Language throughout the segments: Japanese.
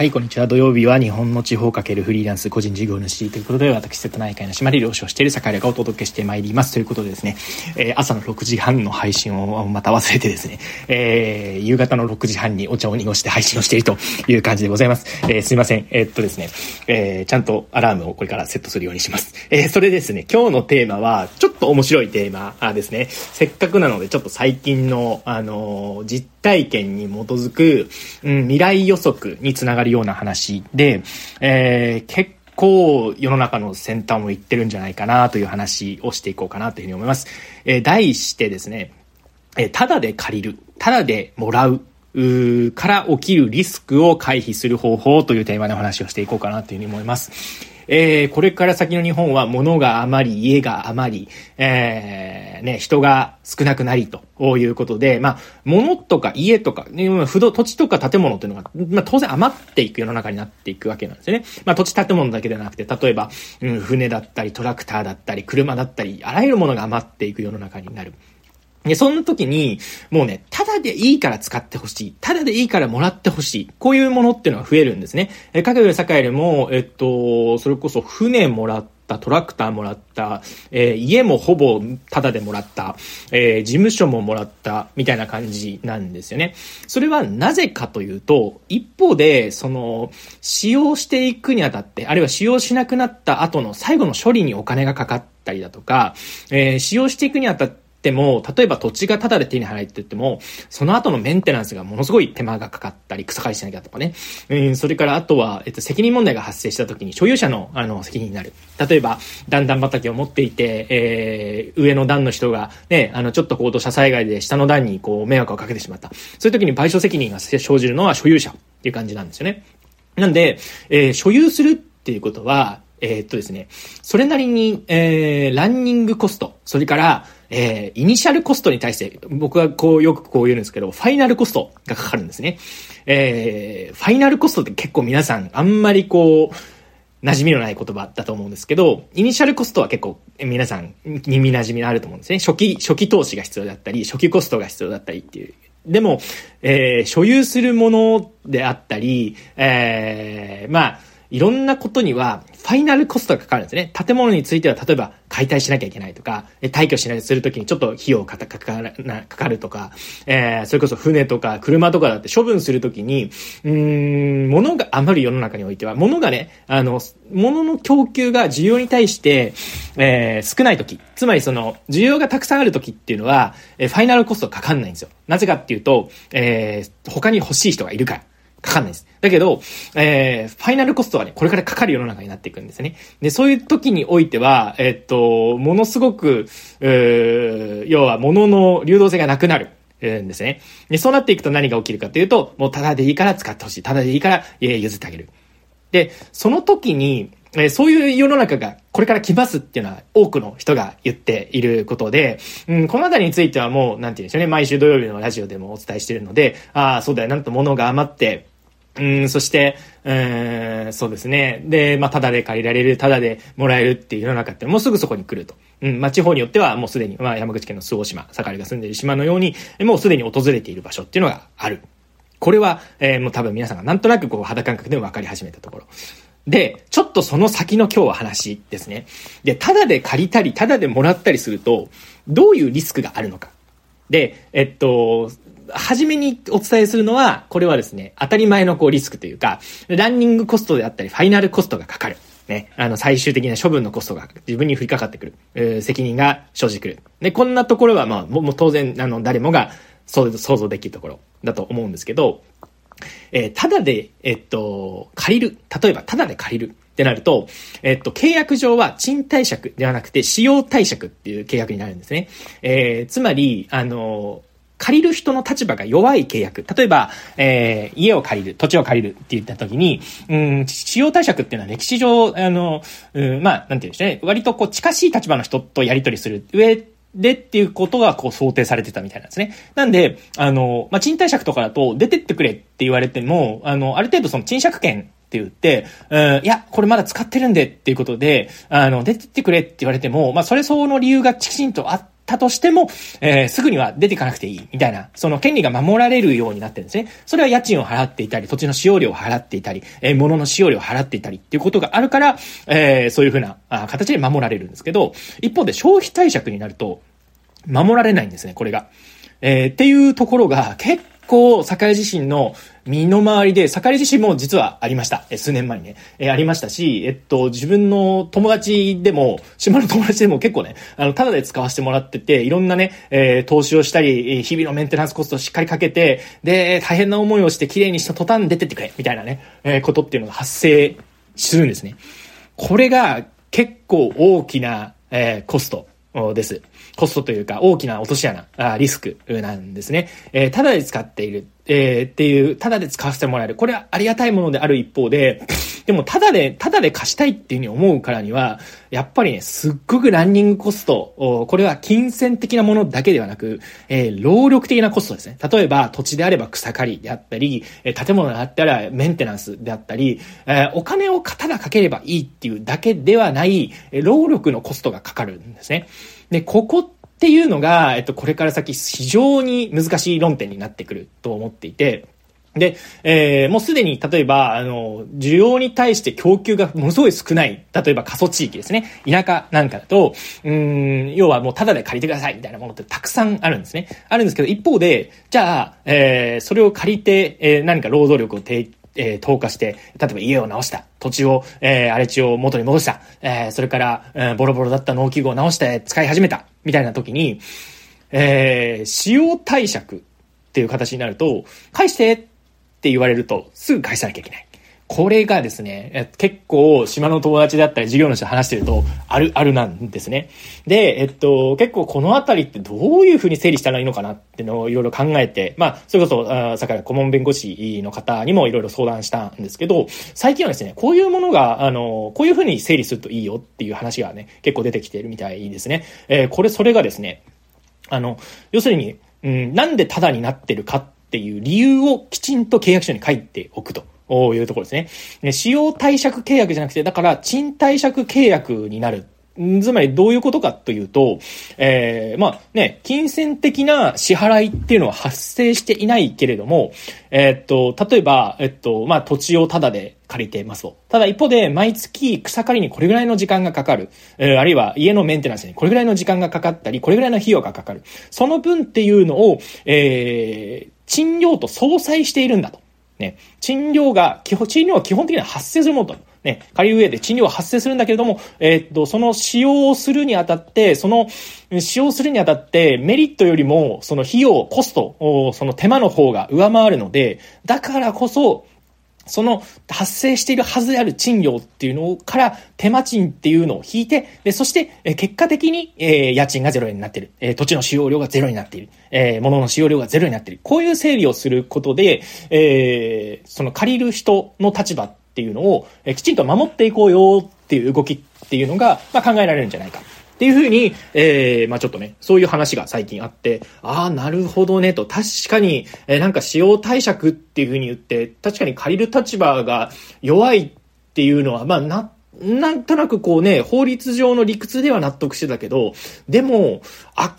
はい、こんにちは。土曜日は日本の地方かけるフリーランス個人事業主ということで、私、瀬戸内海の島で漁師をしている坂井がお届けしてまいります。ということでですね、えー、朝の6時半の配信をまた忘れてですね、えー、夕方の6時半にお茶を濁して配信をしているという感じでございます。えー、すいません。えー、っとですね、えー、ちゃんとアラームをこれからセットするようにします。えー、それですね、今日のテーマは、ちょっと面白いテーマですね。せっかくなので、ちょっと最近の、あのー、実体験に基づく、うん、未来予測につながりるような話で、えー、結構世の中の先端を行ってるんじゃないかなという話をしていこうかなというふうに思います。えー、題してですね、えー、ただで借りる、ただでもらう、うから起きるリスクを回避する方法というテーマでお話をしていこうかなというふうに思います。えー、これから先の日本は物が余り、家が余り、えー、ね、人が少なくなりということで、まあ、物とか家とか、不動、土地とか建物っていうのが、まあ、当然余っていく世の中になっていくわけなんですよね。まあ、土地建物だけではなくて、例えば、うん、船だったり、トラクターだったり、車だったり、あらゆるものが余っていく世の中になる。で、そんな時に、もうね、ただでいいから使ってほしい。ただでいいからもらってほしい。こういうものっていうのは増えるんですね。え、かぐや栄でも、えっと、それこそ船もらった、トラクターもらった、えー、家もほぼタダでもらった、えー、事務所ももらった、みたいな感じなんですよね。それはなぜかというと、一方で、その、使用していくにあたって、あるいは使用しなくなった後の最後の処理にお金がかかったりだとか、えー、使用していくにあたって、っても、例えば土地がタダで手に入ってっても、その後のメンテナンスがものすごい手間がかかったり、草刈りしなきゃとかね。うん、それからあとは、えっと、責任問題が発生した時に所有者の、あの、責任になる。例えば、段々畑を持っていて、えー、上の段の人が、ね、あの、ちょっとこう土砂災害で下の段にこう、迷惑をかけてしまった。そういう時に賠償責任が生じるのは所有者っていう感じなんですよね。なんで、えー、所有するっていうことは、えー、っとですね、それなりに、えー、ランニングコスト、それから、えー、イニシャルコストに対して、僕はこう、よくこう言うんですけど、ファイナルコストがかかるんですね。えー、ファイナルコストって結構皆さん、あんまりこう、馴染みのない言葉だと思うんですけど、イニシャルコストは結構皆さん耳馴染みのあると思うんですね。初期、初期投資が必要だったり、初期コストが必要だったりっていう。でも、えー、所有するものであったり、えー、まあ、いろんなことには、ファイナルコストがかかるんですね。建物については、例えば、解体しなきゃいけないとか、退去しないするときにちょっと費用かかかかるとか、えー、それこそ船とか車とかだって処分するときに、うん、物が余る世の中においては、物がね、あの、物の供給が需要に対して、えー、少ないとき、つまりその、需要がたくさんあるときっていうのは、え、ファイナルコストかかんないんですよ。なぜかっていうと、えー、他に欲しい人がいるから。かかんないです。だけど、えー、ファイナルコストはね、これからかかる世の中になっていくんですね。で、そういう時においては、えー、っと、ものすごく、要は物の流動性がなくなる。んですね。で、そうなっていくと何が起きるかというと、もうただでいいから使ってほしい。ただでいいから、えー、譲ってあげる。で、その時に、えー、そういう世の中がこれから来ますっていうのは多くの人が言っていることで、うん、このあたりについてはもう、なんて言うんでしょうね、毎週土曜日のラジオでもお伝えしているので、ああ、そうだよ、なんと物が余って、うん、そして、えー、そうですね。で、まあ、ただで借りられる、ただでもらえるっていう世の中ってもうすぐそこに来ると。うん、まあ、地方によってはもうすでに、まあ、山口県の周防島、盛りが住んでいる島のように、もうすでに訪れている場所っていうのがある。これは、えー、もう多分皆さんがなんとなくこう肌感覚でも分かり始めたところ。で、ちょっとその先の今日は話ですね。で、ただで借りたり、ただでもらったりすると、どういうリスクがあるのか。で、えっと、初めにお伝えするのは、これはですね、当たり前のこうリスクというか、ランニングコストであったり、ファイナルコストがかかる。ね、あの、最終的な処分のコストが自分に降りかかってくる。えー、責任が生じてくる。で、こんなところは、まあ、もう当然、あの、誰もが想像できるところだと思うんですけど、えー、ただで、えっと、借りる。例えば、ただで借りる。ってなると、えっと、契約上は賃貸借ではなくて使用貸借っていう契約になるんですね。えー、つまり、あの、借りる人の立場が弱い契約。例えば、えー、家を借りる、土地を借りるって言った時に、うん、使用貸借っていうのは歴史上、あの、うん、まあ、なんて言うんでしょうね。割とこう、近しい立場の人とやり取りする上でっていうことがこう想定されてたみたいなんですね。なんで、あの、まあ、賃貸借とかだと出てってくれって言われても、あの、ある程度その賃借権って言って、うん、いや、これまだ使ってるんでっていうことで、あの、出てってくれって言われても、まあ、それ相応の理由がきちんとあって、ったとしても、えー、すぐには出ていかなくていい、みたいな、その権利が守られるようになってるんですね。それは家賃を払っていたり、土地の使用料を払っていたり、えー、物の使用料を払っていたりっていうことがあるから、えー、そういうふうなあ形で守られるんですけど、一方で消費貸借になると、守られないんですね、これが。えー、っていうところが結構、堺地震の身の回りで、堺地震も実はありました。え、数年前にね。え、ありましたし、えっと、自分の友達でも、島の友達でも結構ね、あの、ただで使わせてもらってて、いろんなね、えー、投資をしたり、日々のメンテナンスコストをしっかりかけて、で、大変な思いをして綺麗にした途端出てってくれ、みたいなね、えー、ことっていうのが発生するんですね。これが結構大きな、えー、コストです。コストというか大きな落とし穴、リスクなんですね。えー、ただで使っている、えー、っていう、ただで使わせてもらえる。これはありがたいものである一方で、でも、ただで、ただで貸したいっていうふうに思うからには、やっぱりね、すっごくランニングコスト、これは金銭的なものだけではなく、えー、労力的なコストですね。例えば、土地であれば草刈りであったり、え、建物であったらメンテナンスであったり、え、お金をただかければいいっていうだけではない、労力のコストがかかるんですね。で、ここっていうのが、えっと、これから先非常に難しい論点になってくると思っていて、で、えー、もうすでに、例えば、あの、需要に対して供給がものすごい少ない、例えば過疎地域ですね。田舎なんかだと、うん、要はもうタダで借りてくださいみたいなものってたくさんあるんですね。あるんですけど、一方で、じゃあ、えー、それを借りて、えー、何か労働力を提供えー、投下して、例えば家を直した、土地を、えー、荒れ地を元に戻した、えー、それから、えー、ボロボロだった農機具を直して使い始めた、みたいな時に、えー、使用貸借っていう形になると、返してって言われると、すぐ返さなきゃいけない。これがですね、結構島の友達だったり事業主と話してると、ある、あるなんですね。で、えっと、結構このあたりってどういうふうに整理したらいいのかなっていうのをいろいろ考えて、まあ、それこそ、さから顧問弁護士の方にもいろいろ相談したんですけど、最近はですね、こういうものが、あの、こういうふうに整理するといいよっていう話がね、結構出てきてるみたいですね。えー、これ、それがですね、あの、要するに、うん、なんでタダになってるかってていう理由をきちんと契約書に書いておくと。いうところですね。使用貸借契約じゃなくて、だから賃貸借契約になる。つまりどういうことかというと、えー、まあね、金銭的な支払いっていうのは発生していないけれども、えー、っと、例えば、えっと、まあ土地をタダで借りてますと。ただ一方で、毎月草刈りにこれぐらいの時間がかかる。えー、あるいは家のメンテナンスにこれぐらいの時間がかかったり、これぐらいの費用がかかる。その分っていうのを、えー、賃料と相殺しているんだと。ね、賃料が、基本、賃料は基本的には発生するものと。ね、仮上で賃料は発生するんだけれども、えー、っと、その使用をするにあたって、その、使用するにあたって、メリットよりも、その費用、コスト、その手間の方が上回るので、だからこそ、その発生しているはずである賃料っていうのから手間賃っていうのを引いて、でそして、え結果的に、え、家賃がゼロ円になってる。え、土地の使用量がゼロになっている。えー、物の使用量がゼロになっている。こういう整理をすることで、えー、その借りる人の立場っていうのを、え、きちんと守っていこうよっていう動きっていうのが、まあ、考えられるんじゃないか。っていうふうに、えー、まあちょっとね、そういう話が最近あって、ああ、なるほどね、と。確かに、えー、なんか使用貸借っていうふうに言って、確かに借りる立場が弱いっていうのは、まあ納なんとなくこうね、法律上の理屈では納得してたけど、でも、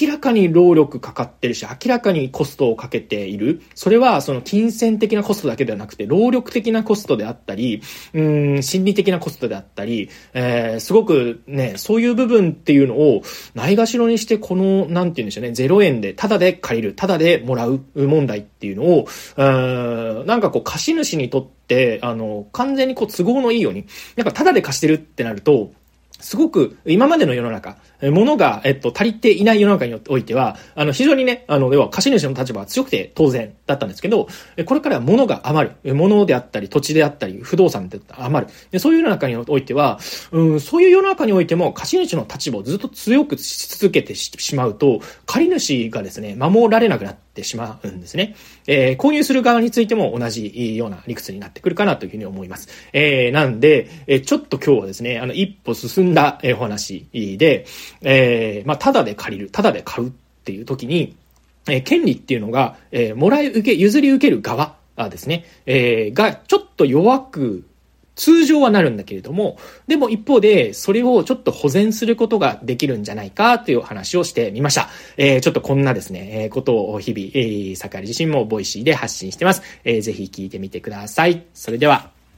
明らかに労力かかってるし、明らかにコストをかけている。それは、その金銭的なコストだけではなくて、労力的なコストであったり、うん、心理的なコストであったり、えー、すごくね、そういう部分っていうのを、ないがしろにして、この、なんて言うんでしょうね、0円で、ただで借りる、ただでもらう問題っていうのを、うん、なんかこう、貸主にとって、、あの、完全にこう都合のいいように、やっぱタダで貸してるってなると、すごく今までの世の中、物が、えっと、足りていない世の中においては、あの、非常にね、あの、要は貸主の立場が強くて当然だったんですけど、これからは物が余る。物であったり、土地であったり、不動産で余る。でそういう世の中においては、うん、そういう世の中においても、貸主の立場をずっと強くし続けてしまうと、借り主がですね、守られなくなっててしまうんですね。えー、購入する側についても同じような理屈になってくるかなというふうに思います。えー、なんで、えー、ちょっと今日はですね、あの、一歩進んだ、えお話で、えー、まあ、ただで借りる、ただで買うっていう時に、えー、権利っていうのが、えー、もらい受け、譲り受ける側ですね、えー、がちょっと弱く通常はなるんだけれども、でも一方で、それをちょっと保全することができるんじゃないかという話をしてみました。えー、ちょっとこんなですね、えー、ことを日々、えー、坂井自身も Voicy で発信してます。えー、ぜひ聞いてみてください。それでは。